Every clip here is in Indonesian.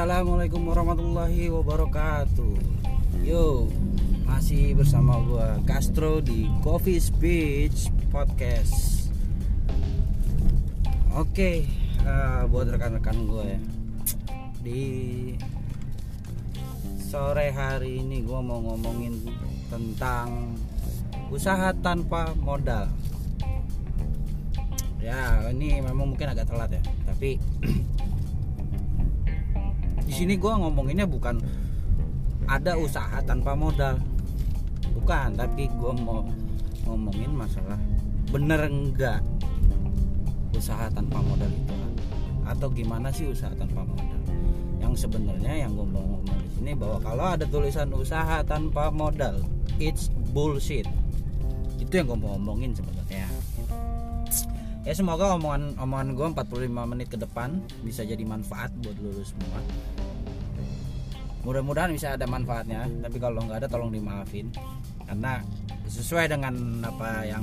Assalamualaikum warahmatullahi wabarakatuh. Yo, masih bersama gua Castro di Coffee Speech Podcast. Oke, eh, buat rekan-rekan gue ya. Di sore hari ini gua mau ngomongin tentang usaha tanpa modal. Ya, ini memang mungkin agak telat ya, tapi sini gue ngomonginnya bukan ada usaha tanpa modal. Bukan tapi gue mau ngomongin masalah bener enggak usaha tanpa modal itu? Atau gimana sih usaha tanpa modal? Yang sebenarnya yang gue mau ngomong di sini bahwa kalau ada tulisan usaha tanpa modal it's bullshit. Itu yang gue mau ngomongin sebenarnya. Ya semoga omongan omongan gue 45 menit ke depan bisa jadi manfaat buat lulus semua mudah-mudahan bisa ada manfaatnya tapi kalau nggak ada tolong dimaafin. Karena sesuai dengan apa yang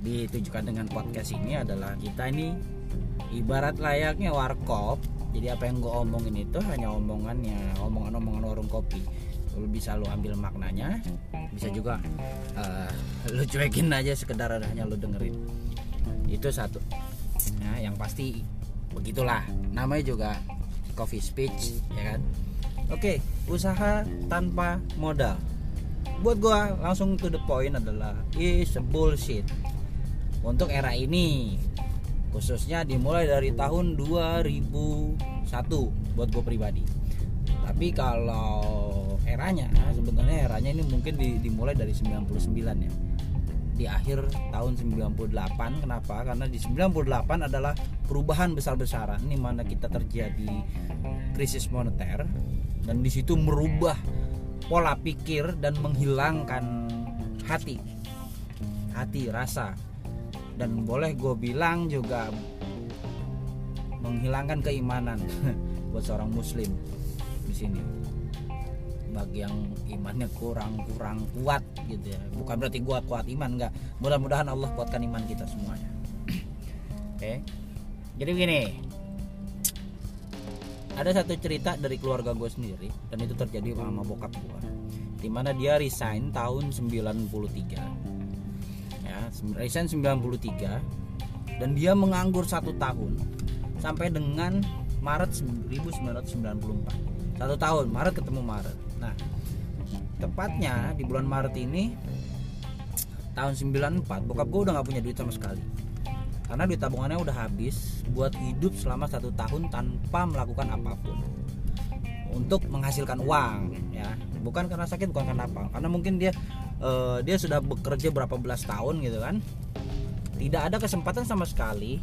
ditujukan dengan podcast ini adalah kita ini ibarat layaknya warkop. Jadi apa yang gue omongin itu hanya omongannya omongan-omongan warung kopi. Lu bisa lu ambil maknanya bisa juga uh, lu cuekin aja sekedar hanya lu dengerin. Itu satu. Nah yang pasti begitulah. Namanya juga coffee speech ya kan Oke, usaha tanpa modal. Buat gua langsung to the point adalah is bullshit. Untuk era ini khususnya dimulai dari tahun 2001 buat gue pribadi. Tapi kalau eranya sebenarnya eranya ini mungkin dimulai dari 99 ya. Di akhir tahun 98 kenapa? Karena di 98 adalah perubahan besar-besaran ini mana kita terjadi krisis moneter dan di situ merubah pola pikir dan menghilangkan hati. Hati rasa. Dan boleh gue bilang juga menghilangkan keimanan buat seorang muslim di sini. Bagi yang imannya kurang kurang kuat gitu ya. Bukan berarti gue kuat iman enggak. Mudah-mudahan Allah kuatkan iman kita semuanya. Oke. Okay. jadi begini ada satu cerita dari keluarga gue sendiri dan itu terjadi sama bokap gue di mana dia resign tahun 93 ya resign 93 dan dia menganggur satu tahun sampai dengan Maret 1994 satu tahun Maret ketemu Maret. Nah tepatnya di bulan Maret ini tahun 94 bokap gue udah nggak punya duit sama sekali karena duit tabungannya udah habis buat hidup selama satu tahun tanpa melakukan apa pun. Untuk menghasilkan uang ya. Bukan karena sakit bukan karena apa. Karena mungkin dia uh, dia sudah bekerja berapa belas tahun gitu kan. Tidak ada kesempatan sama sekali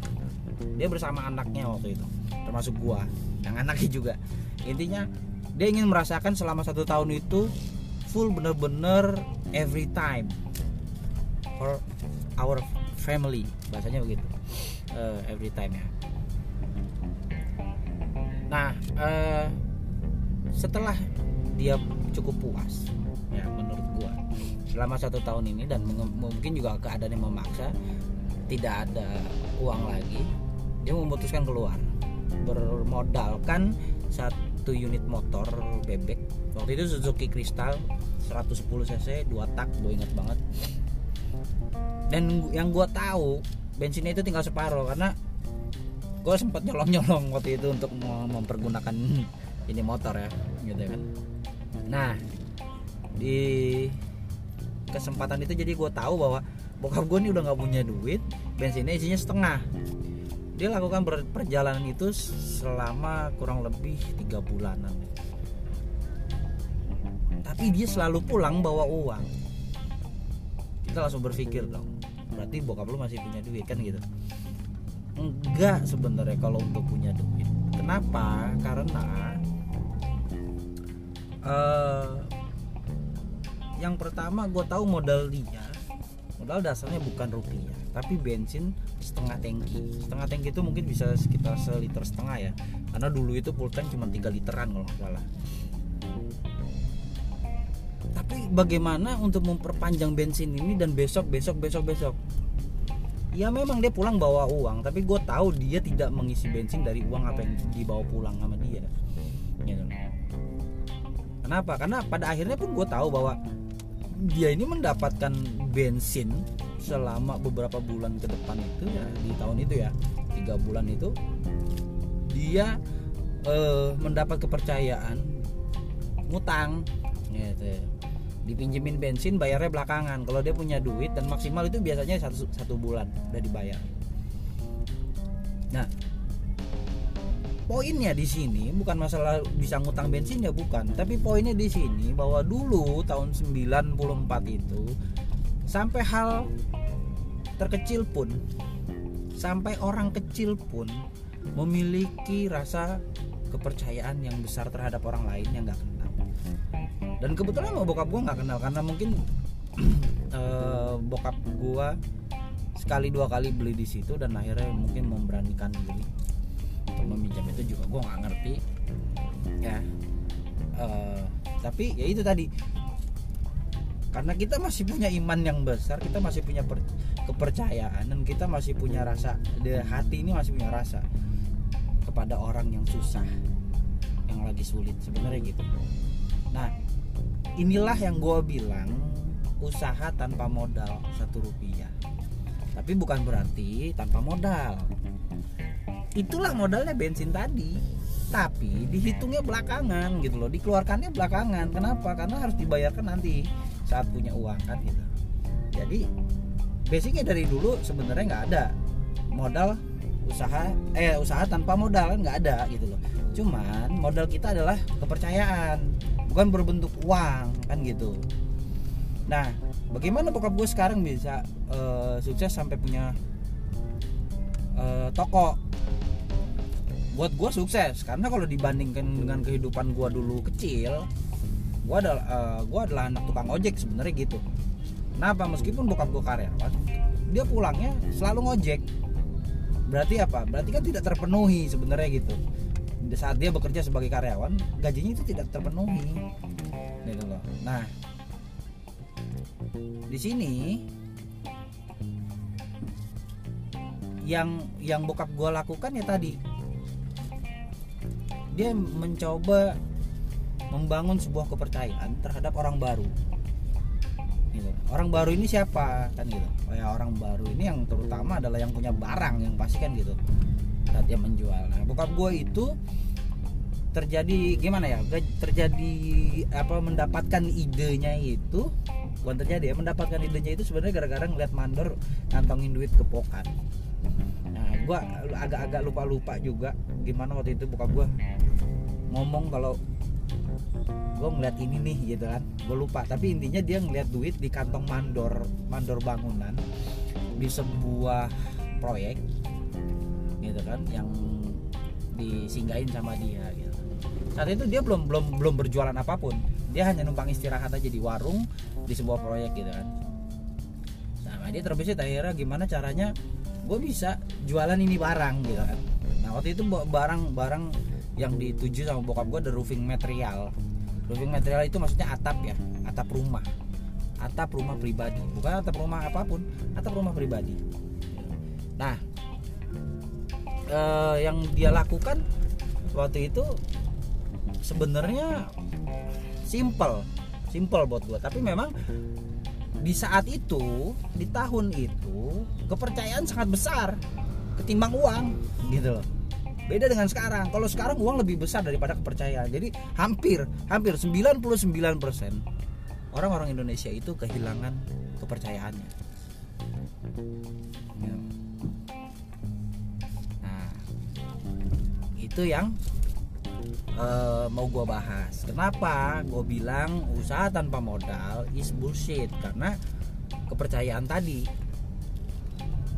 dia bersama anaknya waktu itu. Termasuk gua yang anaknya juga. Intinya dia ingin merasakan selama satu tahun itu full bener-bener every time for our family bahasanya begitu uh, every time ya. Nah uh, setelah dia cukup puas ya menurut gua selama satu tahun ini dan mungkin juga keadaan yang memaksa tidak ada uang lagi dia memutuskan keluar. Bermodalkan satu unit motor bebek waktu itu Suzuki Crystal 110 cc dua tak gue ingat banget. Dan yang gue tahu bensinnya itu tinggal separuh karena gue sempat nyolong nyolong waktu itu untuk mempergunakan ini motor ya gitu kan. Nah di kesempatan itu jadi gue tahu bahwa bokap gue ini udah nggak punya duit bensinnya isinya setengah. Dia lakukan perjalanan itu selama kurang lebih tiga bulanan. Tapi dia selalu pulang bawa uang. Kita langsung berpikir dong berarti bokap lu masih punya duit kan gitu? Enggak sebenarnya kalau untuk punya duit. Kenapa? Karena uh, yang pertama gue tahu modal dia modal dasarnya bukan rupiah tapi bensin setengah tangki. Setengah tangki itu mungkin bisa sekitar seliter setengah ya. Karena dulu itu full tank cuma 3 literan kalau nggak salah tapi bagaimana untuk memperpanjang bensin ini dan besok besok besok besok? Ya memang dia pulang bawa uang tapi gue tahu dia tidak mengisi bensin dari uang apa yang dibawa pulang sama dia. Gitu. kenapa? Karena pada akhirnya pun gue tahu bahwa dia ini mendapatkan bensin selama beberapa bulan ke depan itu ya di tahun itu ya tiga bulan itu. Dia eh, mendapat kepercayaan ngutang gitu dipinjemin bensin bayarnya belakangan. Kalau dia punya duit dan maksimal itu biasanya satu satu bulan udah dibayar. Nah poinnya di sini bukan masalah bisa ngutang bensin ya bukan tapi poinnya di sini bahwa dulu tahun 94 itu sampai hal terkecil pun sampai orang kecil pun memiliki rasa kepercayaan yang besar terhadap orang lain yang nggak kenal dan kebetulan mau bokap gue nggak kenal karena mungkin uh, bokap gue sekali dua kali beli di situ dan akhirnya mungkin memberanikan diri untuk meminjam itu juga gue nggak ngerti. Ya uh, tapi ya itu tadi. Karena kita masih punya iman yang besar kita masih punya per, kepercayaan dan kita masih punya rasa di hati ini masih punya rasa kepada orang yang susah yang lagi sulit sebenarnya gitu. Nah inilah yang gue bilang usaha tanpa modal satu rupiah. Tapi bukan berarti tanpa modal. Itulah modalnya bensin tadi. Tapi dihitungnya belakangan gitu loh dikeluarkannya belakangan. Kenapa? Karena harus dibayarkan nanti saat punya uang kan gitu. Jadi basicnya dari dulu sebenarnya nggak ada modal usaha eh usaha tanpa modal kan nggak ada gitu loh cuman modal kita adalah kepercayaan bukan berbentuk uang kan gitu. Nah bagaimana bokap gue sekarang bisa uh, sukses sampai punya uh, toko? Buat gue sukses karena kalau dibandingkan dengan kehidupan gue dulu kecil gue adalah uh, gue adalah anak tukang ojek sebenarnya gitu. Kenapa? Meskipun bokap gue karyawan dia pulangnya selalu ngojek. Berarti apa? Berarti kan tidak terpenuhi sebenarnya gitu saat dia bekerja sebagai karyawan gajinya itu tidak terpenuhi. Gitu loh. Nah di sini yang yang bokap gue lakukan ya tadi. Dia mencoba membangun sebuah kepercayaan terhadap orang baru. Gitu. orang baru ini siapa? Kan gitu. Oh ya orang baru ini yang terutama adalah yang punya barang yang pasti kan gitu saat dia menjual. Nah bokap gue itu terjadi gimana ya terjadi apa mendapatkan idenya itu bukan terjadi ya mendapatkan idenya itu sebenarnya gara-gara ngeliat mandor ngantongin duit ke pokan nah gue agak-agak lupa-lupa juga gimana waktu itu bokap gue ngomong kalau gue ngeliat ini nih gitu kan. Gue lupa tapi intinya dia ngeliat duit di kantong mandor mandor bangunan di sebuah proyek gitu kan yang disinggahin sama dia gitu. Saat itu dia belum belum belum berjualan apa pun. Dia hanya numpang istirahat aja di warung di sebuah proyek gitu kan. Nah dia terbesit akhirnya gimana caranya gue bisa jualan ini barang gitu kan. Nah waktu itu barang barang yang dituju sama bokap gue the roofing material. Roofing material itu maksudnya atap ya atap rumah. Atap rumah pribadi bukan atap rumah apa pun atap rumah pribadi. Nah eh, yang dia lakukan waktu itu sebenarnya simple simple buat gue tapi memang di saat itu di tahun itu kepercayaan sangat besar ketimbang uang gitu loh. Beda dengan sekarang. Kalau sekarang uang lebih besar daripada kepercayaan. Jadi hampir hampir 99% orang-orang Indonesia itu kehilangan kepercayaannya itu yang uh, mau gue bahas. Kenapa gue bilang usaha tanpa modal is bullshit? Karena kepercayaan tadi.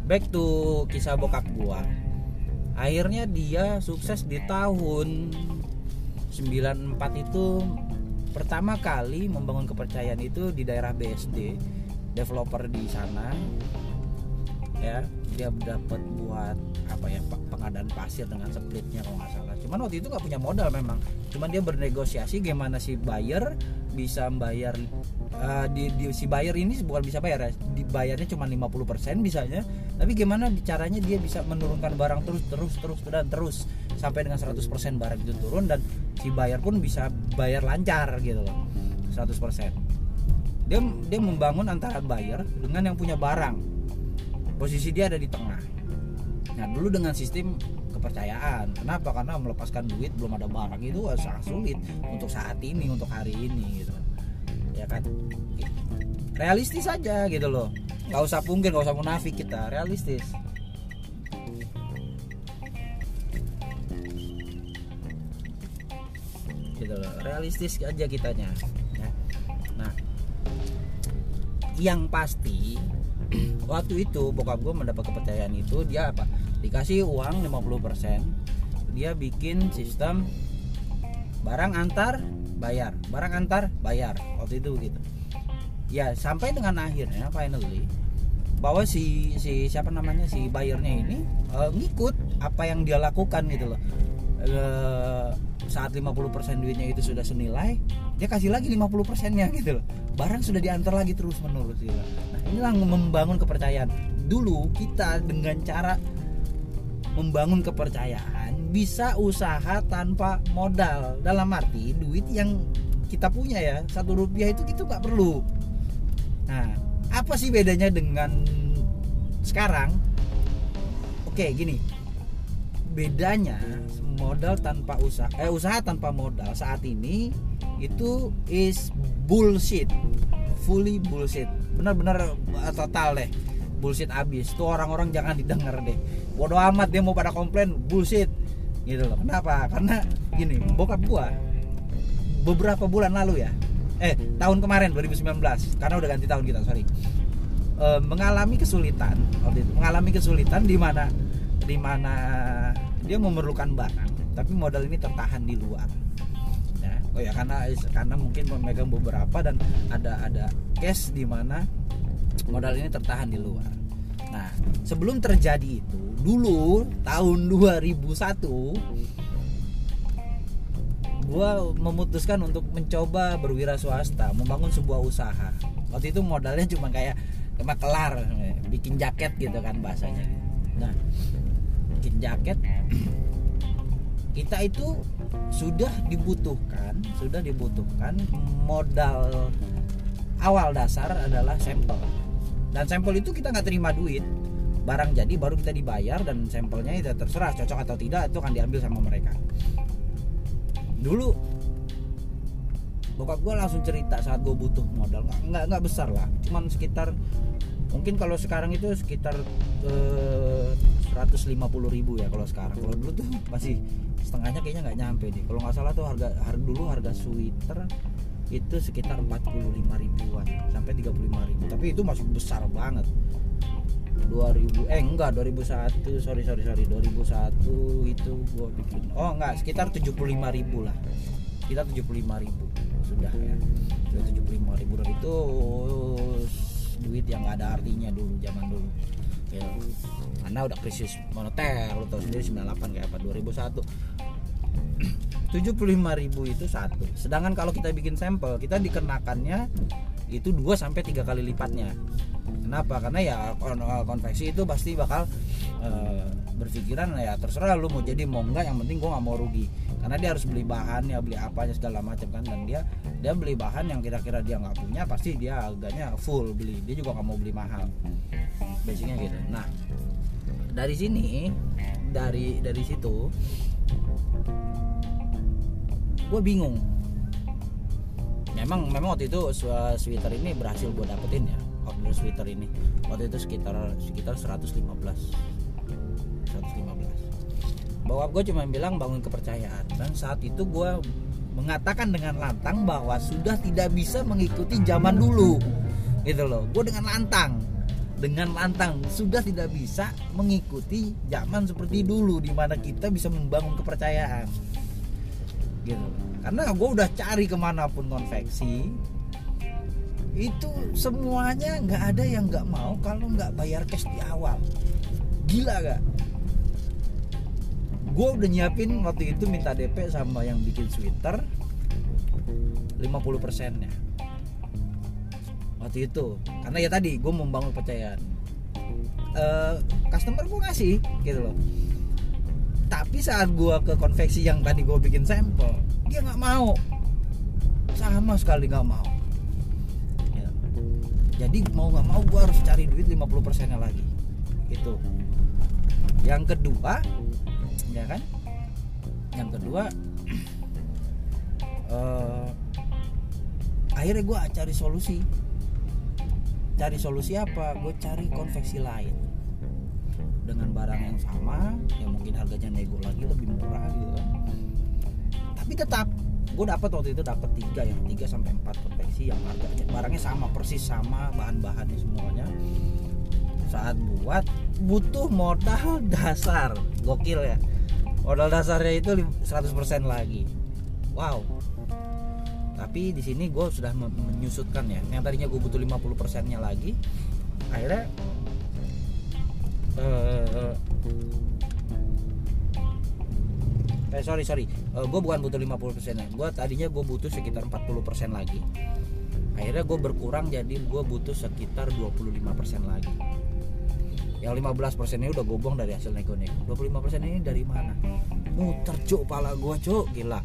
Back to kisah bokap gue akhirnya dia sukses di tahun 94 itu pertama kali membangun kepercayaan itu di daerah BSD developer di sana ya dia dapat buat apa ya pengadaan pasir dengan splitnya kalau nggak salah. Cuman waktu itu nggak punya modal memang. Cuman dia bernegosiasi gimana si buyer bisa membayar uh, di, di si buyer ini bukan bisa bayar ya dibayarnya cuma 50% bisanya. Tapi gimana caranya dia bisa menurunkan barang terus terus terus dan terus sampai dengan 100% barang itu turun dan si buyer pun bisa bayar lancar gitu loh 100% dia dia membangun antara buyer dengan yang punya barang posisi dia ada di tengah. Nah dulu dengan sistem kepercayaan. Kenapa? Karena melepaskan duit belum ada barang itu sangat sulit untuk saat ini untuk hari ini gitu. Ya kan? Realistis saja gitu loh. Nggak usah pungkir nggak usah munafik kita realistis. Gitu loh realistis aja kitanya ya. nah yang pasti waktu itu bokap gue mendapat kepercayaan itu dia apa? Dikasih uang 50% dia bikin sistem barang antar bayar barang antar bayar waktu itu gitu. Ya sampai dengan akhirnya finally bahwa si si siapa namanya si bayarnya ini uh, ngikut apa yang dia lakukan gitu loh. Uh, saat 50% duitnya itu sudah senilai dia kasih lagi 50% nya gitu loh barang sudah diantar lagi terus menerus gitu. nah inilah membangun kepercayaan. Dulu kita dengan cara membangun kepercayaan bisa usaha tanpa modal. Dalam arti duit yang kita punya ya satu rupiah itu kita nggak perlu. Nah apa sih bedanya dengan sekarang? Oke gini. Bedanya modal tanpa usaha eh usaha tanpa modal saat ini itu is bullshit. Fully bullshit. Benar-benar total deh. Bullshit abis. Tuh orang-orang jangan didengar deh. Bodoh amat dia mau pada komplain bullshit. Gitu loh. Kenapa? Karena gini bokap gua beberapa bulan lalu ya eh tahun kemarin 2019 karena udah ganti tahun kita sorry. E, mengalami kesulitan waktu itu. Mengalami kesulitan di mana di mana dia memerlukan barang tapi modal ini tertahan di luar oh ya karena karena mungkin memegang beberapa dan ada ada cash di mana modal ini tertahan di luar. Nah sebelum terjadi itu dulu tahun 2001 gue memutuskan untuk mencoba berwira swasta membangun sebuah usaha. Waktu itu modalnya cuma kayak cuma kelar bikin jaket gitu kan bahasanya. Nah bikin jaket kita itu sudah dibutuhkan sudah dibutuhkan modal awal dasar adalah sampel. Dan sampel itu kita nggak terima duit. Barang jadi baru kita dibayar dan sampelnya itu terserah cocok atau tidak itu akan diambil sama mereka. Dulu bokap gue langsung cerita saat gue butuh modal. Nggak nggak besar lah cuman sekitar mungkin kalau sekarang itu sekitar eh, 150 ribu ya kalau sekarang. Kalau dulu tuh masih setengahnya kayaknya nggak nyampe deh. Kalau nggak salah tuh harga harga dulu harga sweater itu sekitar 45 ribuan sampai 35 ribu. Tapi itu masih besar banget. 2000 eh enggak 2001 sorry sorry sorry 2001 itu gua bikin. Oh enggak sekitar 75 ribu lah. Kita 75 ribu sudah ya. Sudah 75 ribu. Itu duit yang nggak ada artinya dulu zaman dulu. Ya karena udah krisis moneter lo tau sendiri 98 kayak apa 2001 75 ribu itu satu. Sedangkan kalau kita bikin sampel kita dikenakannya itu 2 sampai tiga kali lipatnya. Kenapa? Karena ya konveksi itu pasti bakal e, berpikiran ya terserah lu mau jadi mau enggak yang penting gua nggak mau rugi. Karena dia harus beli bahan ya beli apanya segala macam kan dan dia dia beli bahan yang kira-kira dia nggak punya pasti dia harganya full beli. Dia juga nggak mau beli mahal. Basicnya gitu. Nah dari sini dari dari situ gue bingung. Memang memang waktu itu sweater ini berhasil gue dapetin ya order sweater ini. Waktu itu sekitar sekitar 115 115 bahwa gue cuma bilang bangun kepercayaan. Dan saat itu gue mengatakan dengan lantang bahwa sudah tidak bisa mengikuti zaman dulu. Gitu loh. Gue dengan lantang dengan lantang. Sudah tidak bisa mengikuti zaman seperti dulu di mana kita bisa membangun kepercayaan. Gitu. Karena gue udah cari ke mana pun konveksi itu semuanya nggak ada yang nggak mau kalau nggak bayar cash di awal. Gila gak gue udah nyiapin waktu itu minta DP sama yang bikin sweater 50 persennya waktu itu. Karena ya tadi gue membangun kepercayaan uh, customer gue ngasih gitu loh. Tapi saat gue ke konveksi yang tadi gue bikin sampel dia nggak mau. Sama sekali nggak mau. Ya. jadi mau nggak mau gue harus cari duit 50 persennya lagi. Gitu. Yang kedua ya kan? Yang kedua uh, akhirnya gue cari solusi cari solusi apa? Gue cari konveksi lain. Dengan barang yang sama yang mungkin harganya nego lagi lebih murah gitu kan. Tapi tetap gue dapat waktu itu dapat tiga ya tiga sampai empat konveksi yang harganya barangnya sama persis sama bahan-bahannya semuanya. Saat buat butuh modal dasar. Gokil ya. Modal dasarnya itu 100% lagi. Wow tapi di sini gue sudah menyusutkan ya. Yang tadinya gue butuh 50 persennya lagi akhirnya uh, eh sorry sorry. Uh, eh, gue bukan butuh 50 persennya. Gue tadinya gue butuh sekitar 40 persen lagi. Akhirnya gue berkurang jadi gue butuh sekitar 25 persen lagi. Yang 15 persennya udah gue buang dari hasil nego-nego 25 persen ini dari mana? Muter cuk pala gue cuk. Gila.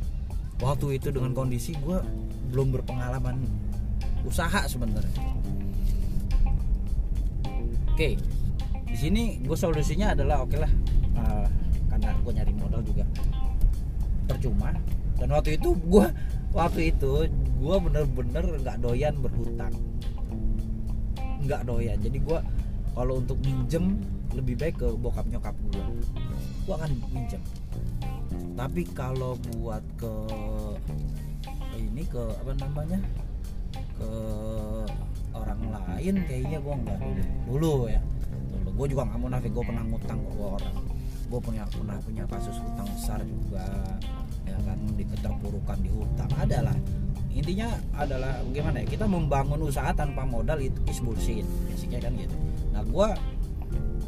Waktu itu dengan kondisi gue belum berpengalaman usaha sebenarnya. Oke di sini gue solusinya adalah oke okay lah uh, karena gue nyari modal juga. Percuma dan waktu itu gue waktu itu gue bener-bener nggak doyan berhutang. Nggak doyan jadi gue kalau untuk minjem lebih baik ke bokap nyokap gue gue akan minjem. Tapi kalau buat ke ini ke apa namanya ke orang lain kayaknya gue nggak dulu dulu ya. Dulu gue juga nggak mau nafik gue pernah ngutang ke orang. Gue punya pernah punya kasus hutang besar juga ya kan di keterpurukan di hutang adalah intinya adalah bagaimana ya kita membangun usaha tanpa modal itu is bullshit basicnya kan gitu. Nah gue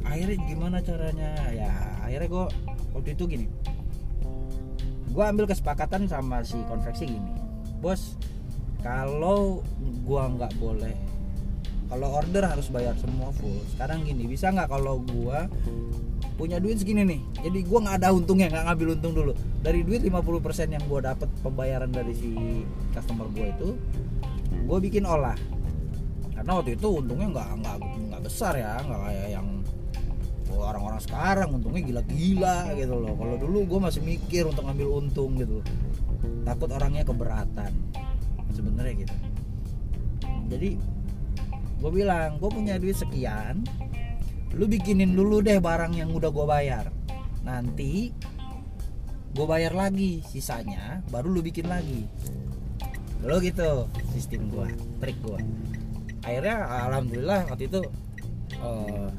akhirnya gimana caranya? Ya akhirnya gue waktu itu gini. Gue ambil kesepakatan sama si konveksi gini bos kalau gue nggak boleh kalau order harus bayar semua full. Sekarang gini bisa nggak kalau gue punya duit segini nih? Jadi gue nggak ada untungnya nggak ngambil untung dulu. Dari duit 50% yang gue dapet pembayaran dari si customer gue itu gue bikin olah. Karena waktu itu untungnya nggak nggak nggak besar ya nggak kayak yang orang-orang sekarang. Untungnya gila-gila gitu loh. Kalau dulu gue masih mikir untuk ngambil untung gitu takut orangnya keberatan. Sebenarnya gitu. Jadi gue bilang gue punya duit sekian lu bikinin dulu deh barang yang udah gue bayar. Nanti gue bayar lagi sisanya baru lu bikin lagi. Lo gitu sistem gue trik gue akhirnya alhamdulillah waktu itu uh,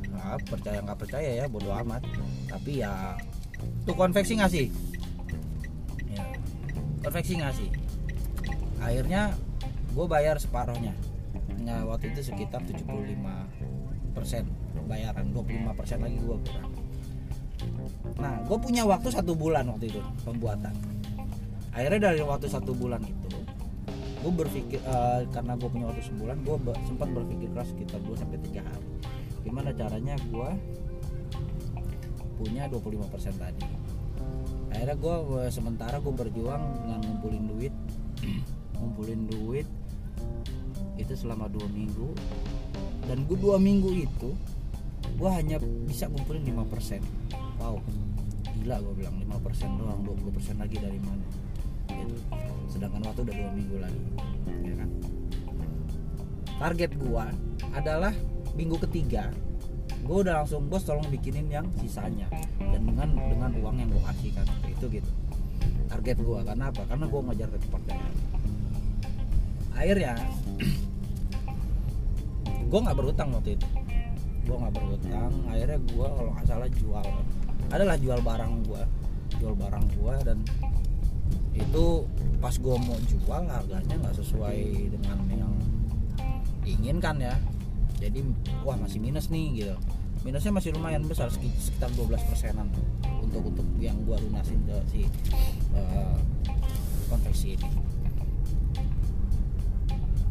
percaya nggak percaya ya bodoh amat. Tapi ya tuh konveksi ngasih ya, konveksi ngasih akhirnya gue bayar separohnya. Ya, waktu itu sekitar 75 persen bayaran 25 persen lagi gue kurang. Nah gue punya waktu satu bulan waktu itu pembuatan. Akhirnya dari waktu satu bulan itu gue berpikir uh, karena gue punya waktu sebulan gue sempat berpikir keras sekitar 2 sampai tiga hari. Gimana caranya gue punya 25% tadi akhirnya gue sementara gue berjuang dengan ngumpulin duit. Ngumpulin duit itu selama dua minggu. Dan gue dua minggu itu gue hanya bisa ngumpulin 5% wow gila gue bilang 5% doang 20% lagi dari mana? Gitu. sedangkan waktu udah dua minggu lagi ya kan? Target gue adalah minggu ketiga gue udah langsung bos tolong bikinin yang sisanya. Dan dengan dengan uang yang gue kasih kan. Itu gitu. Target gue karena apa? Karena gue ngejar kepercayaan akhirnya gue nggak berutang waktu itu. Gue nggak berutang akhirnya gue kalau nggak salah jual. Adalah jual barang gue jual barang gue dan itu pas gue mau jual harganya nggak sesuai dengan yang diinginkan ya jadi wah masih minus nih gitu. Minusnya masih lumayan besar sekitar 12 persenan untuk untuk yang gua lunasin ke si uh, konveksi ini.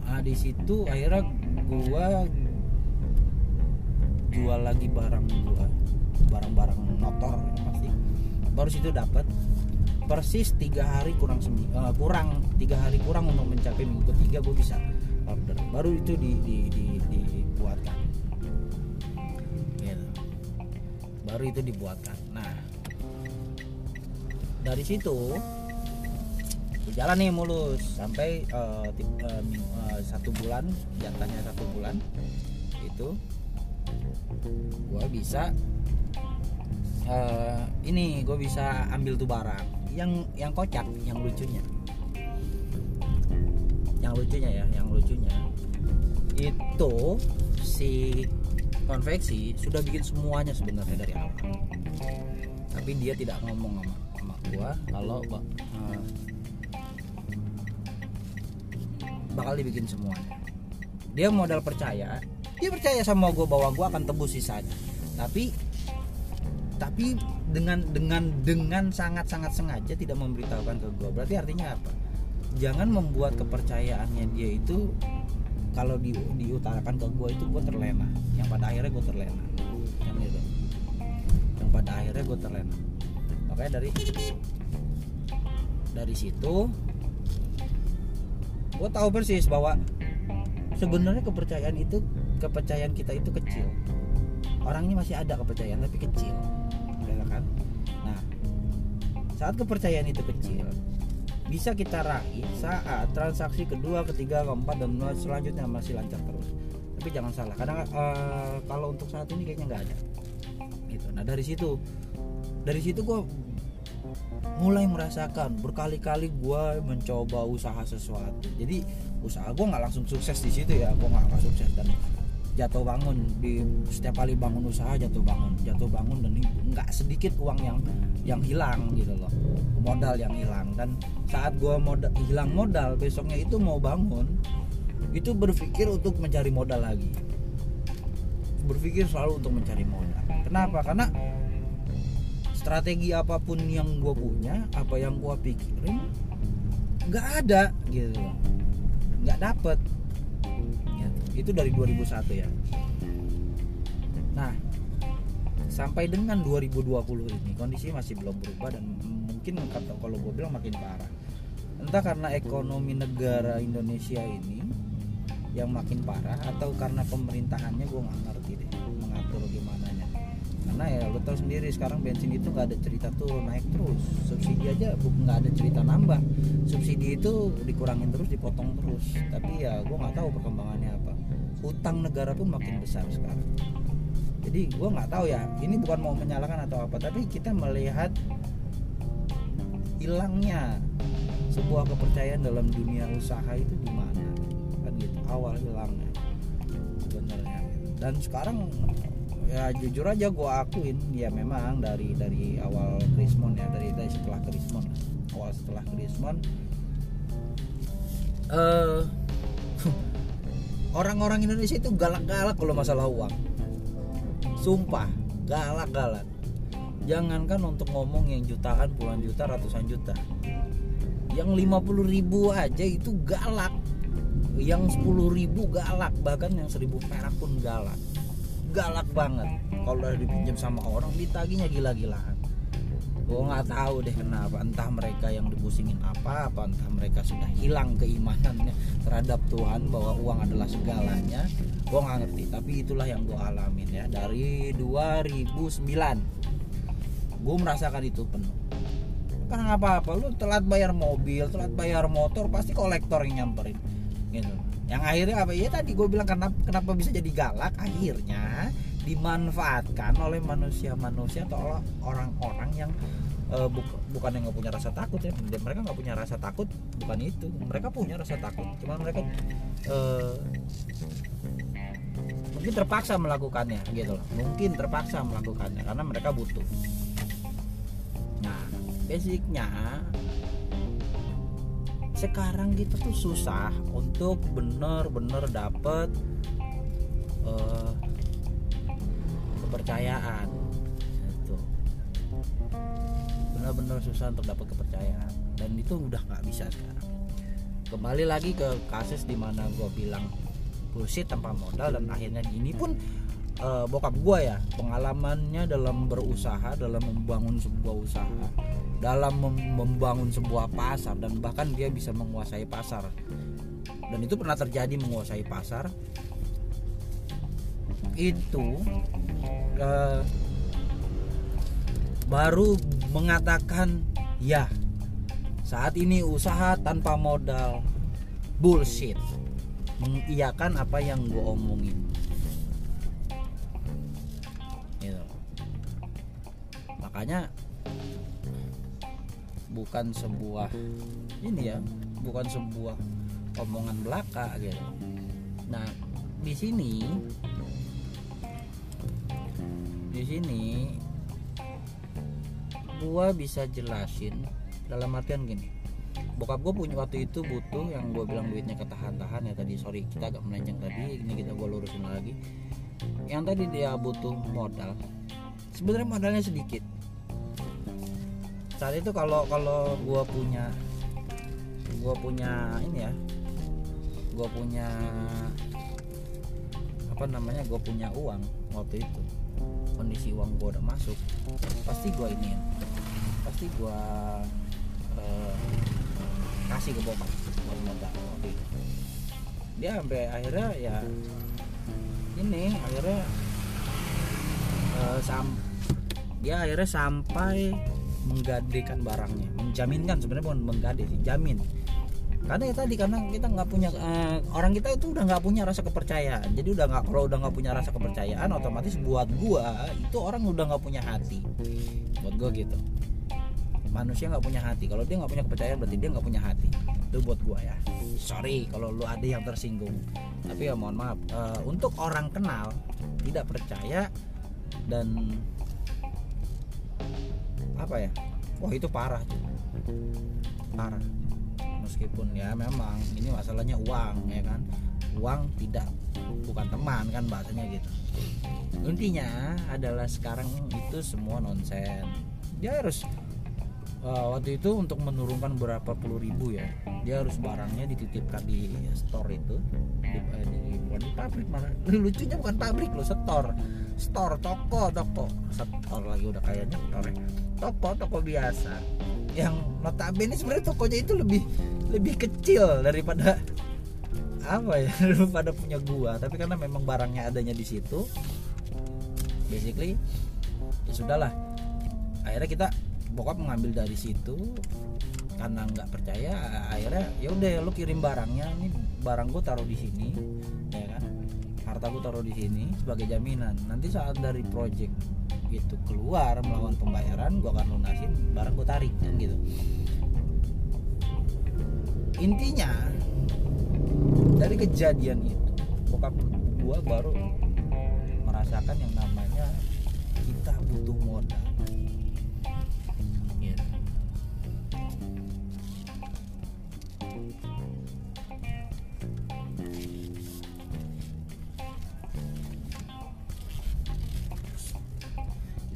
Nah di situ akhirnya gua jual lagi barang gua. Barang-barang motor pasti. Baru situ dapat persis tiga hari kurang uh, kurang tiga hari kurang untuk mencapai minggu ketiga gue bisa order. Baru itu di, di, di, baru itu dibuatkan. Nah dari situ jalan nih mulus sampai uh, uh, uh, satu bulan jatahnya satu bulan itu gue bisa uh, ini gue bisa ambil tuh barang yang yang kocak yang lucunya. Yang lucunya ya yang lucunya. Itu si konveksi sudah bikin semuanya sebenarnya dari awal. Tapi dia tidak ngomong sama sama gua kalau uh, bakal dibikin semuanya. Dia modal percaya dia percaya sama gue bahwa gue akan tebus sisanya. Tapi tapi dengan dengan dengan sangat sangat sengaja tidak memberitahukan ke gue berarti artinya apa? Jangan membuat kepercayaannya dia itu kalau di, diutarakan ke gue itu gue terlena. Yang pada akhirnya gue terlena. Yang itu yang pada akhirnya gue terlena. Makanya dari dari situ gue tahu persis bahwa sebenarnya kepercayaan itu kepercayaan kita itu kecil. Orang ini masih ada kepercayaan tapi kecil. Ya kan? Nah saat kepercayaan itu kecil bisa kita raih saat transaksi kedua, ketiga, keempat dan selanjutnya masih lancar terus. Tapi jangan salah, kadang uh, kalau untuk saat ini kayaknya nggak ada. Gitu. Nah dari situ, dari situ gue mulai merasakan berkali-kali gue mencoba usaha sesuatu. Jadi usaha gue nggak langsung sukses di situ ya, gue nggak sukses dan jatuh bangun di setiap kali bangun usaha jatuh bangun jatuh bangun dan nggak sedikit uang yang yang hilang gitu loh modal yang hilang. Dan saat gue modal hilang modal besoknya itu mau bangun itu berpikir untuk mencari modal lagi. Berpikir selalu untuk mencari modal. Kenapa? Karena strategi apa pun yang gue punya apa yang gue pikirin nggak ada gitu nggak dapet itu dari 2001 ya. Nah sampai dengan 2020 ini kondisi masih belum berubah dan mungkin kalau gue bilang makin parah. Entah karena ekonomi negara Indonesia ini yang makin parah atau karena pemerintahannya gue nggak ngerti deh mengatur gimana nya karena ya lo tau sendiri sekarang bensin itu nggak ada cerita tuh naik terus. Subsidi aja nggak ada cerita nambah. Subsidi itu dikurangin terus dipotong terus. Tapi ya gue nggak tahu perkembangannya apa utang negara pun makin besar sekarang. Jadi gue nggak tahu ya ini bukan mau menyalahkan atau apa tapi kita melihat hilangnya sebuah kepercayaan dalam dunia usaha itu di mana kan gitu awal hilangnya. Sebenarnya. Dan sekarang ya jujur aja gue akuin ya memang dari dari awal Krismon ya dari dari setelah Krismon awal setelah Krismon eh uh, orang-orang Indonesia itu galak-galak kalau masalah uang. Sumpah galak-galak. Jangankan untuk ngomong yang jutaan puluhan juta ratusan juta. Yang 50 ribu aja itu galak. Yang 10 ribu galak bahkan yang 1000 perak pun galak. Galak banget. Kalau udah dipinjam sama orang ditagihnya gila-gilaan gue nggak tahu deh kenapa. Entah mereka yang dipusingin apa apa entah mereka sudah hilang keimanannya terhadap Tuhan bahwa uang adalah segalanya. Gue nggak ngerti tapi itulah yang gue alamin ya. Dari 2009 gue merasakan itu penuh. Karena apa apa lu telat bayar mobil telat bayar motor pasti kolektor yang nyamperin. Gitu. Yang akhirnya apa? Ya tadi gue bilang kenapa kenapa bisa jadi galak? Akhirnya dimanfaatkan oleh manusia-manusia atau orang-orang yang uh, bu bukan yang nggak punya rasa takut ya. Mereka nggak punya rasa takut bukan itu. Mereka punya rasa takut cuma mereka uh, mungkin terpaksa melakukannya gitu loh. Mungkin terpaksa melakukannya karena mereka butuh. Nah basicnya sekarang kita tuh susah untuk bener-bener dapet uh, kepercayaan. Itu benar-benar susah untuk dapat kepercayaan. Dan itu udah nggak bisa sekarang. Kembali lagi ke kasus di mana gue bilang bullshit tanpa modal dan akhirnya ini pun uh, bokap gue ya pengalamannya dalam berusaha dalam membangun sebuah usaha dalam mem membangun sebuah pasar dan bahkan dia bisa menguasai pasar. Dan itu pernah terjadi menguasai pasar itu uh, baru mengatakan ya saat ini usaha tanpa modal. Bullshit. Mengiyakan apa yang gue omongin. Gitu. makanya bukan sebuah ini ya bukan sebuah omongan belaka gitu. Nah di sini di sini gua bisa jelasin dalam artian gini. Bokap gue punya waktu itu butuh yang gue bilang duitnya ketahan-tahan ya tadi. Sorry kita agak melenceng tadi ini kita gue lurusin lagi. Yang tadi dia butuh modal sebenarnya modalnya sedikit. Saat itu kalau kalau gue punya gue punya ini ya gue punya apa namanya gue punya uang waktu itu kondisi uang gue udah masuk pasti gue ini pasti gue uh, kasih ke bokap buat modal itu. Dia sampai akhirnya ya ini akhirnya uh, sam dia akhirnya sampai menggadekan barangnya menjaminkan sebenarnya bukan menggade sih jamin karena ya tadi karena kita nggak punya uh, orang kita itu udah nggak punya rasa kepercayaan. Jadi udah nggak kalau udah nggak punya rasa kepercayaan otomatis buat gua itu orang udah nggak punya hati. Buat gua gitu. Manusia nggak punya hati. Kalau dia nggak punya kepercayaan berarti dia nggak punya hati. Itu buat gua ya. Sorry kalau lu ada yang tersinggung. Tapi ya mohon maaf uh, untuk orang kenal tidak percaya dan apa ya? Wah itu parah parah meskipun ya memang ini masalahnya uang ya kan? Uang tidak bukan teman kan bahasanya gitu. Intinya adalah sekarang itu semua nonsen. Dia harus uh, waktu itu untuk menurunkan berapa puluh ribu ya dia harus barangnya dititipkan di store itu di, eh, di, bukan di pabrik malah. Lucunya bukan pabrik loh store store toko toko. Store lagi udah kayaknya store toko toko biasa yang notabene sebenarnya tokonya itu lebih lebih kecil daripada apa ya daripada punya gua. Tapi karena memang barangnya adanya di situ basically ya sudahlah. Akhirnya kita bokap mengambil dari situ karena nggak percaya akhirnya ya udah lu kirim barangnya ini barang gue taruh di sini ya kan? Harta gue taruh di sini sebagai jaminan. Nanti saat dari project gitu keluar melawan pembayaran gue akan lunasin barang gue tarik kan gitu. Intinya dari kejadian itu bokap gue baru merasakan yang namanya kita butuh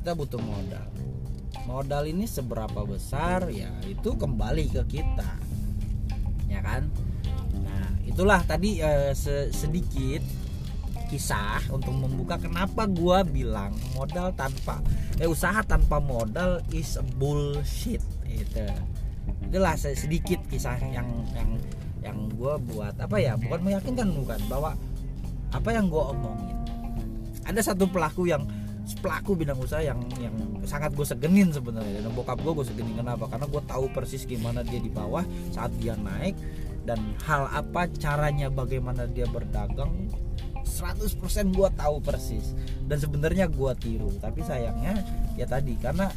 kita butuh modal. Modal ini seberapa besar? Ya itu kembali ke kita. Ya kan? Nah itulah tadi eh, sedikit kisah untuk membuka kenapa gua bilang modal tanpa eh usaha tanpa modal is bullshit itu itulah sedikit kisah yang yang yang gue buat. Apa ya? Bukan meyakinkan bukan. Bahwa apa yang gue omongin. Ada satu pelaku yang pelaku bidang usaha yang yang sangat gue segenin sebenarnya. Dan bokap gue gue segenin. Kenapa? Karena gue tahu persis gimana dia di bawah saat dia naik dan hal apa caranya bagaimana dia berdagang 100% gue tahu persis. Dan sebenarnya gue tiru. Tapi sayangnya ya tadi karena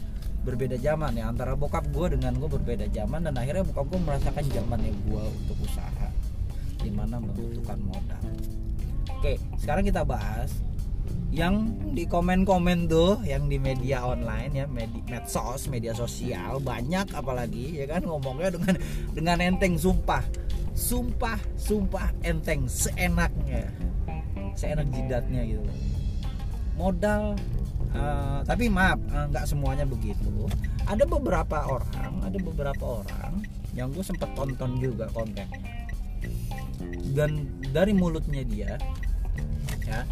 berbeda zaman ya. Antara bokap gue dengan gue berbeda zaman. Dan akhirnya bokap gue merasakan zamannya gue untuk usaha. Di mana membutuhkan modal. Oke sekarang kita bahas yang di komen-komen tuh yang di media online ya media medsos media sosial banyak apalagi ya kan ngomongnya dengan dengan enteng sumpah. Sumpah sumpah enteng seenaknya. Seenak jidatnya gitu. Modal uh, tapi maaf uh, nggak semuanya begitu. Ada beberapa orang ada beberapa orang yang gue sempet tonton juga konten dan dari mulutnya dia ya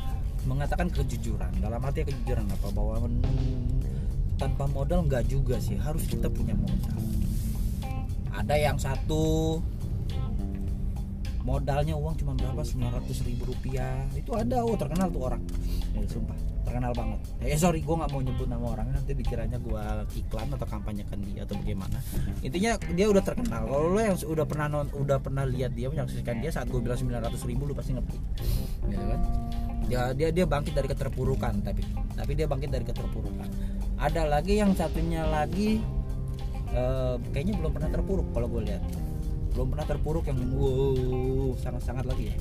mengatakan kejujuran. Dalam arti kejujuran apa? Bahwa tanpa modal nggak juga sih. Harus kita punya modal. Ada yang satu modalnya uang cuma berapa? 900 ribu rupiah. Itu ada. Oh terkenal tuh orang. Ya, sumpah. Terkenal banget. Eh sorry gue nggak mau nyebut nama orang. Nanti dikiranya gue iklan atau kampanyekan dia atau bagaimana. Intinya dia udah terkenal. Kalau lo yang udah pernah non, udah pernah lihat dia menyaksikan dia saat gue bilang 900 ribu lo pasti ngerti. Ya kan dia dia dia bangkit dari keterpurukan tapi tapi dia bangkit dari keterpurukan ada lagi yang satunya lagi uh, kayaknya belum pernah terpuruk kalau gue lihat belum pernah terpuruk yang wow sangat-sangat lagi ya.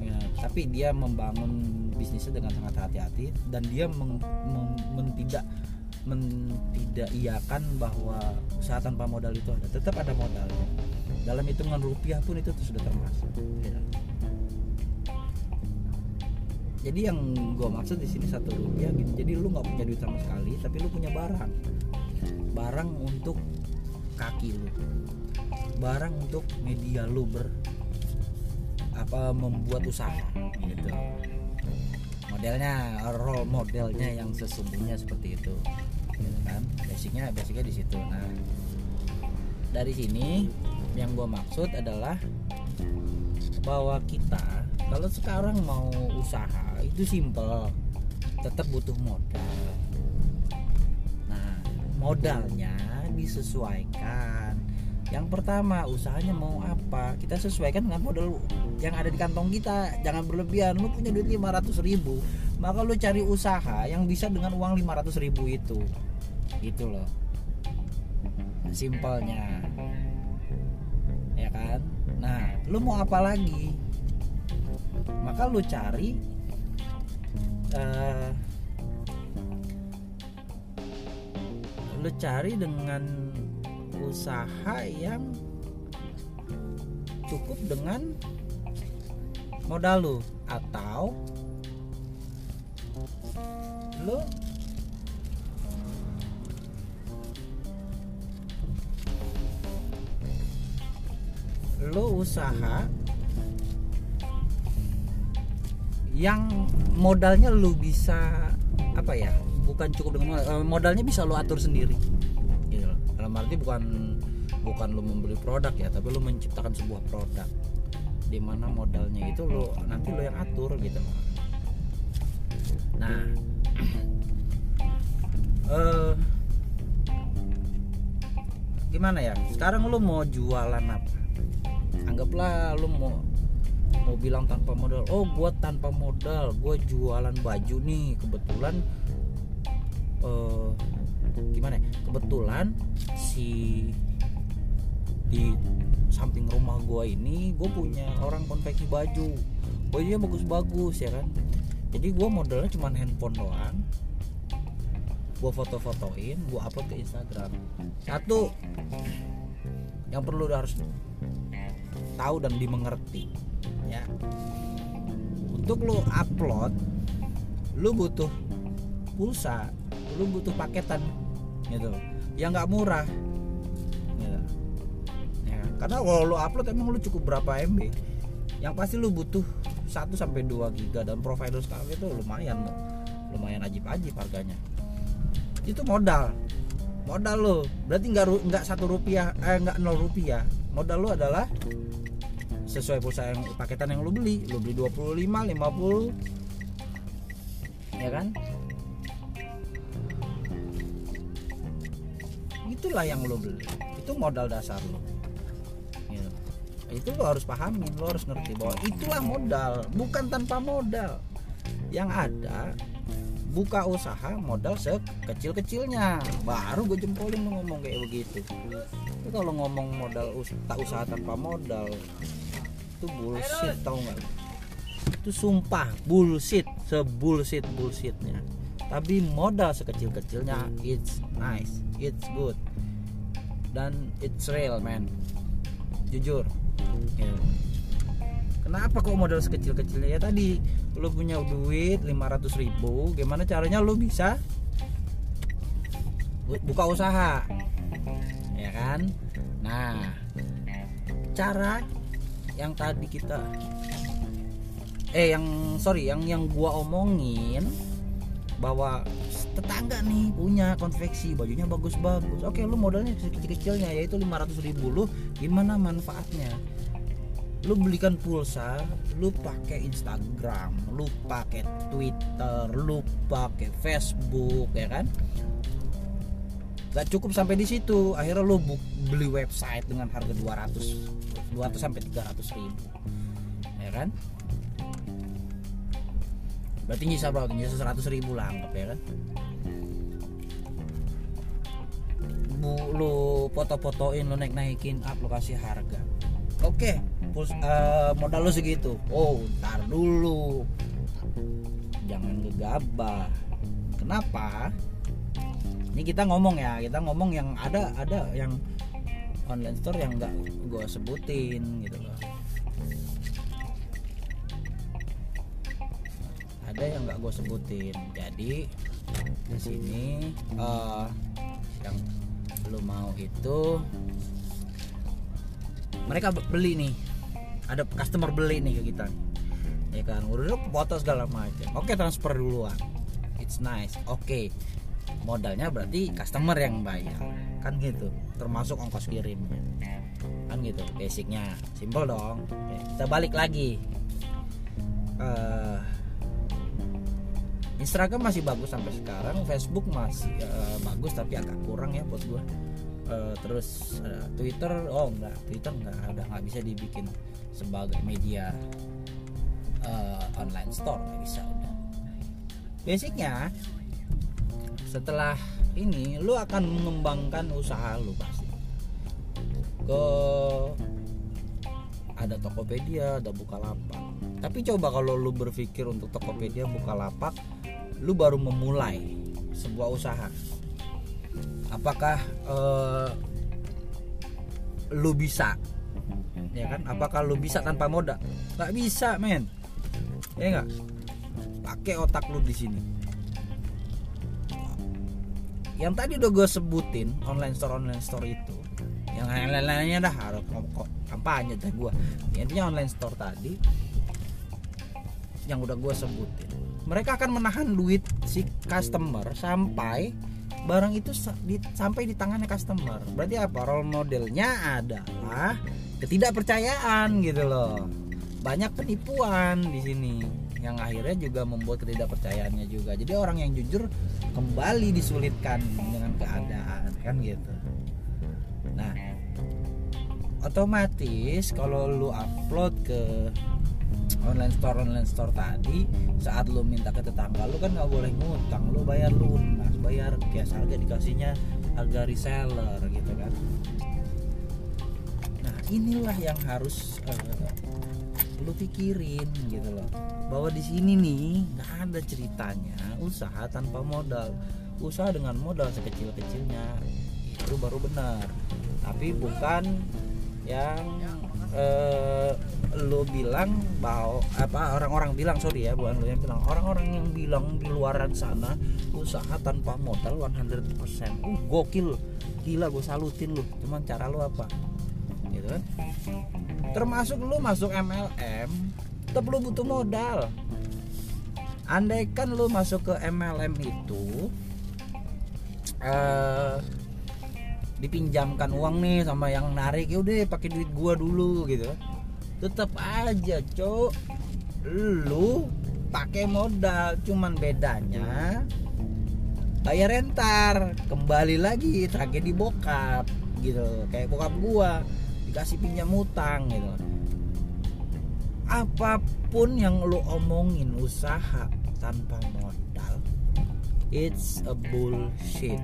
ya tapi dia membangun bisnisnya dengan sangat hati-hati dan dia meng, meng, men, tidak tidak iakan bahwa usaha tanpa modal itu ada tetap ada modalnya dalam hitungan rupiah pun itu sudah termasuk ya. Jadi yang gue maksud di sini satu rupiah gitu. Jadi lu nggak punya duit sama sekali tapi lu punya barang. Barang untuk kaki lu. Barang untuk media lu ber apa membuat usaha gitu. Modelnya role modelnya yang sesungguhnya seperti itu gitu kan? Basicnya basicnya di situ. Nah dari sini yang gue maksud adalah bahwa kita kalau sekarang mau usaha itu simple tetap butuh modal. Nah modalnya disesuaikan. Yang pertama usahanya mau apa? Kita sesuaikan dengan modal yang ada di kantong kita. Jangan berlebihan lu punya duit 500 ribu maka lu cari usaha yang bisa dengan uang 500 ribu itu. Gitu loh. Simpelnya. Ya kan? Nah lu mau apa lagi maka lu cari uh, lu cari dengan usaha yang cukup dengan modal lu. Atau lu lu usaha yang modalnya lu bisa apa ya bukan cukup dengan modal, eh, modalnya bisa lu atur sendiri. Dalam arti bukan bukan lo membeli produk ya tapi lo menciptakan sebuah produk. Di mana modalnya itu lo nanti lo yang atur gitu nah uh, gimana ya? Sekarang lo mau jualan apa? Anggaplah lo mau mau bilang tanpa modal. Oh gue tanpa modal gue jualan baju nih. Kebetulan uh, gimana ya? Kebetulan si di samping rumah gue ini gue punya orang konveksi baju. Bajunya bagus-bagus ya kan? Jadi gue modalnya cuma handphone doang gue foto-fotoin gue upload ke Instagram. Satu yang perlu harus tahu dan dimengerti ya. Untuk lo upload lu butuh pulsa lu butuh paketan gitu. Yang nggak murah gitu. ya, karena kalau lu upload emang lu cukup berapa MB yang pasti lu butuh 1 sampai 2 giga dan provider sekarang itu lumayan lumayan ajib-ajib harganya itu modal. Modal lo. Berarti nggak nggak satu rupiah eh nggak nol rupiah. Modal lo adalah sesuai pulsa yang paketan yang lo beli. Lo beli 25 50 ya kan? Itulah yang lo beli. Itu modal dasar lo. Gitu. itu lo harus pahamin lo harus ngerti bahwa itulah modal bukan tanpa modal. Yang ada buka usaha modal sekecil-kecilnya. Baru gue jempolin lo ngomong kayak begitu. Tapi kalau ngomong modal us tak usaha tanpa modal itu bullshit tau nggak? Itu sumpah bullshit sebullshit bullshitnya. Tapi modal sekecil-kecilnya it's nice it's good. Dan it's real man. Jujur. Ya. Kenapa kok modal sekecil-kecilnya ya tadi lu punya duit 500 ribu gimana caranya lu bisa buka usaha? Ya kan? Nah cara yang tadi kita eh yang sorry yang yang gua omongin bahwa tetangga nih punya konveksi bajunya bagus-bagus. Oke lu modalnya kecil-kecilnya yaitu 500 ribu lu gimana manfaatnya lu belikan pulsa lu pakai Instagram lu pakai Twitter lu pakai Facebook ya kan? Gak cukup sampai di situ. Akhirnya lu beli website dengan harga 200 200 sampai 300 ribu. Ya kan? Berarti nyisa berapa? Nyisa 100 ribu lah anggap ya kan? Lu foto-fotoin lu naik naikin up harga. Oke uh, modal lu segitu. Oh ntar dulu. Jangan gegabah. Kenapa? Ini kita ngomong ya kita ngomong yang ada ada yang online store yang nggak gue sebutin gitu loh. Ada yang nggak gue sebutin. Jadi di sini uh, yang lo mau itu mereka beli nih ada customer beli nih ke kita ya kan udah foto segala macam. Oke transfer duluan. It's nice. Oke. Modalnya berarti customer yang bayar. Kan gitu. Termasuk ongkos kirimnya kan gitu. Basicnya. Simple dong. Oke, kita balik lagi. Uh, Instagram masih bagus sampai sekarang. Facebook masih uh, bagus tapi agak kurang ya buat gua uh, terus uh, Twitter oh enggak Twitter enggak udah nggak bisa dibikin sebagai media uh, online store nggak bisa udah. Basicnya setelah ini lu akan mengembangkan usaha lu pasti. Ke ada Tokopedia ada Bukalapak. Tapi coba kalau lu berpikir untuk Tokopedia Bukalapak lu baru memulai sebuah usaha apakah uh, lu bisa? Ya kan? Apakah lu bisa tanpa modal nggak bisa men. Ya nggak? Pakai otak lu di sini. Yang tadi udah gue sebutin online store online store itu yang lain-lainnya dah harus kok kampanye deh gue intinya online store tadi yang udah gue sebutin mereka akan menahan duit si customer sampai barang itu di, sampai di tangannya customer. Berarti apa? Role modelnya adalah ketidakpercayaan gitu loh. Banyak penipuan di sini yang akhirnya juga membuat ketidakpercayaannya juga. Jadi orang yang jujur kembali disulitkan dengan keadaan kan gitu. Nah otomatis kalau lu upload ke online store online store tadi saat lu minta ke tetangga lu kan nggak boleh ngutang lu bayar lunas bayar cash harga dikasihnya harga reseller gitu kan. Nah inilah yang harus uh, lu pikirin gitu loh. Bahwa di sini nih nggak ada ceritanya usaha tanpa modal. Usaha dengan modal sekecil kecilnya itu baru benar. Tapi bukan yang eh, lo bilang bahwa apa orang-orang bilang sorry ya bukan lo yang bilang orang-orang yang bilang di luaran sana usaha tanpa modal 100% uh gokil. Gila gue salutin lu. Cuman cara lu apa? Gitu kan? Termasuk lu masuk MLM tetap lu butuh modal. Andaikan lu masuk ke MLM itu uh, dipinjamkan uang nih sama yang narik ya udah pakai duit gua dulu gitu. Tetap aja cok. Lu pakai modal cuman bedanya bayar rentar. Kembali lagi tragedi bokap gitu kayak bokap gua dikasih pinjam utang gitu. Apa pun yang lo omongin usaha tanpa modal it's a bullshit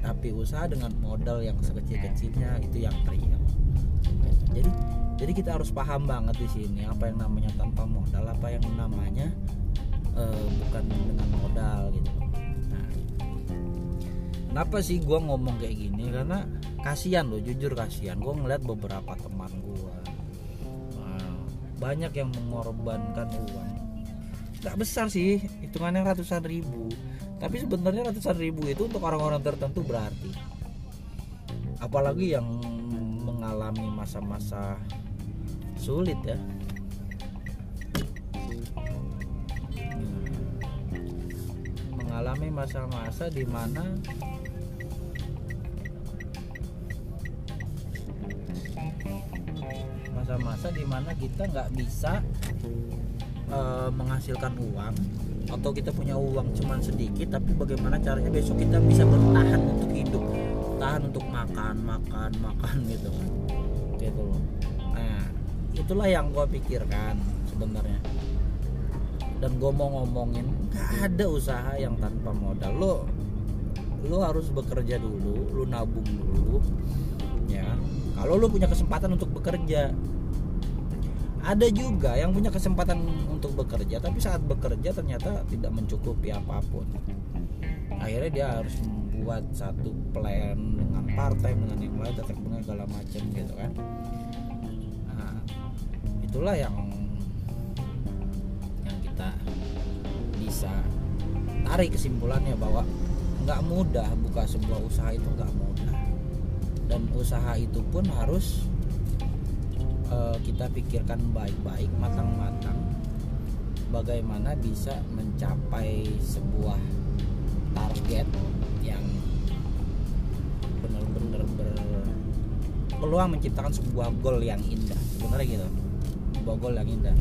tapi usaha dengan modal yang sekecil-kecilnya itu yang real jadi jadi kita harus paham banget di sini apa yang namanya tanpa modal apa yang namanya uh, bukan dengan modal gitu. Nah kenapa sih gue ngomong kayak gini? Karena kasihan loh jujur kasihan. Gue ngeliat beberapa teman gue banyak yang mengorbankan uang. Nggak besar sih hitungannya ratusan ribu tapi sebenarnya ratusan ribu itu untuk orang-orang tertentu berarti. Apalagi yang mengalami masa-masa sulit ya. Mengalami masa-masa di mana masa-masa di mana kita nggak bisa uh, menghasilkan uang atau kita punya uang cuman sedikit tapi bagaimana caranya besok kita bisa bertahan untuk hidup tahan untuk makan makan makan gitu. Kan gitu loh. Nah itulah yang gue pikirkan sebenarnya. Dan gue mau ngomongin gak ada usaha yang tanpa modal. Lo lo harus bekerja dulu lo nabung dulu ya. Kalau lo punya kesempatan untuk bekerja ada juga yang punya kesempatan untuk bekerja tapi saat bekerja ternyata tidak mencukupi apa pun. Akhirnya dia harus membuat satu plan dengan partai dengan yang lain tetap dengan segala macam gitu kan. Nah, itulah yang yang kita bisa tarik kesimpulannya bahwa nggak mudah buka sebuah usaha itu nggak mudah. Dan usaha itu pun harus uh, kita pikirkan baik-baik matang-matang bagaimana bisa mencapai sebuah target yang benar-benar berpeluang menciptakan sebuah goal yang indah. Sebenarnya gitu? Sebuah goal yang indah.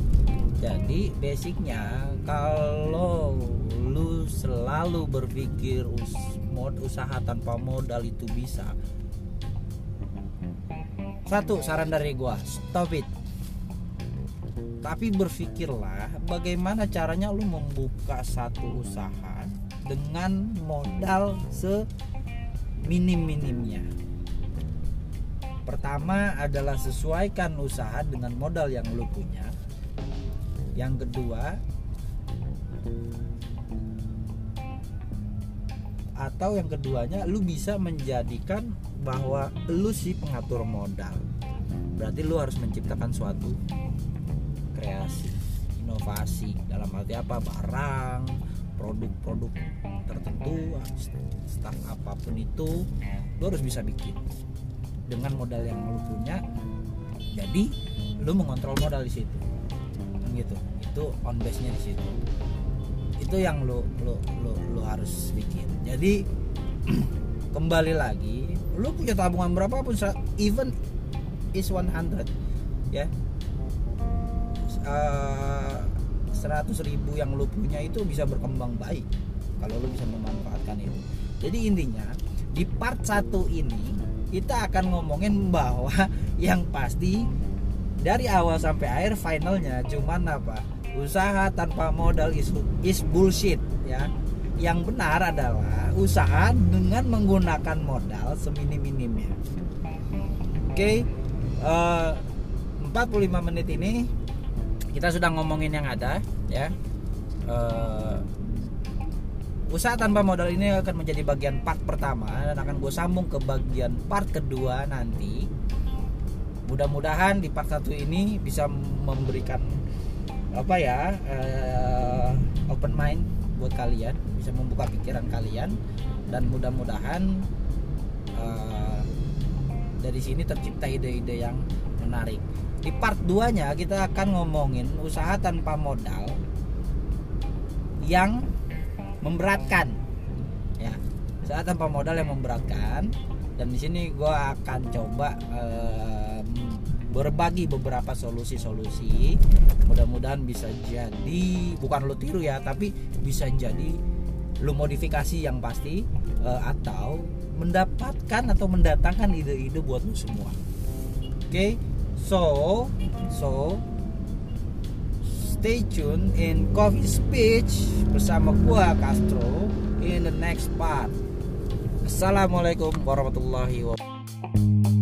Jadi basicnya kalau lu selalu berpikir us mod usaha tanpa modal itu bisa satu saran dari gua, stop it. Tapi berpikirlah bagaimana caranya lu membuka satu usaha dengan modal seminim-minimnya. Pertama adalah sesuaikan usaha dengan modal yang lu punya. Yang kedua, atau yang keduanya lu bisa menjadikan bahwa lu sih pengatur modal. Berarti lu harus menciptakan suatu kreasi inovasi dalam arti apa? Barang produk-produk tertentu staff apa pun itu lu harus bisa bikin. Dengan modal yang lu punya jadi lu mengontrol modal di situ. Gitu. Itu on base nya di situ. Itu yang lu lu lu, lu harus bikin. Jadi kembali lagi lu punya tabungan berapa pun even is 100 ya. Uh, ribu yang lu punya itu bisa berkembang baik kalau lu bisa memanfaatkan itu. Jadi intinya di part satu ini kita akan ngomongin bahwa yang pasti dari awal sampai akhir finalnya cuman apa? Usaha tanpa modal is, is bullshit ya yang benar adalah usaha dengan menggunakan modal seminim-minimnya. Oke, okay, uh, 45 menit ini kita sudah ngomongin yang ada ya. Uh, usaha tanpa modal ini akan menjadi bagian part pertama dan akan gue sambung ke bagian part kedua nanti. Mudah-mudahan di part satu ini bisa memberikan apa ya uh, open mind buat kalian bisa membuka pikiran kalian dan mudah-mudahan uh, dari sini tercipta ide-ide yang menarik. Di part 2 nya kita akan ngomongin usaha tanpa modal yang memberatkan. Ya usaha tanpa modal yang memberatkan. Dan di sini gue akan coba uh, berbagi beberapa solusi-solusi. Mudah-mudahan bisa jadi bukan lo tiru ya tapi bisa jadi lo modifikasi yang pasti uh, atau mendapatkan atau mendatangkan ide-ide buat lo semua. Oke? Okay? so so stay tune in coffee speech bersama gua Castro in the next part. Assalamualaikum warahmatullahi wabarakatuh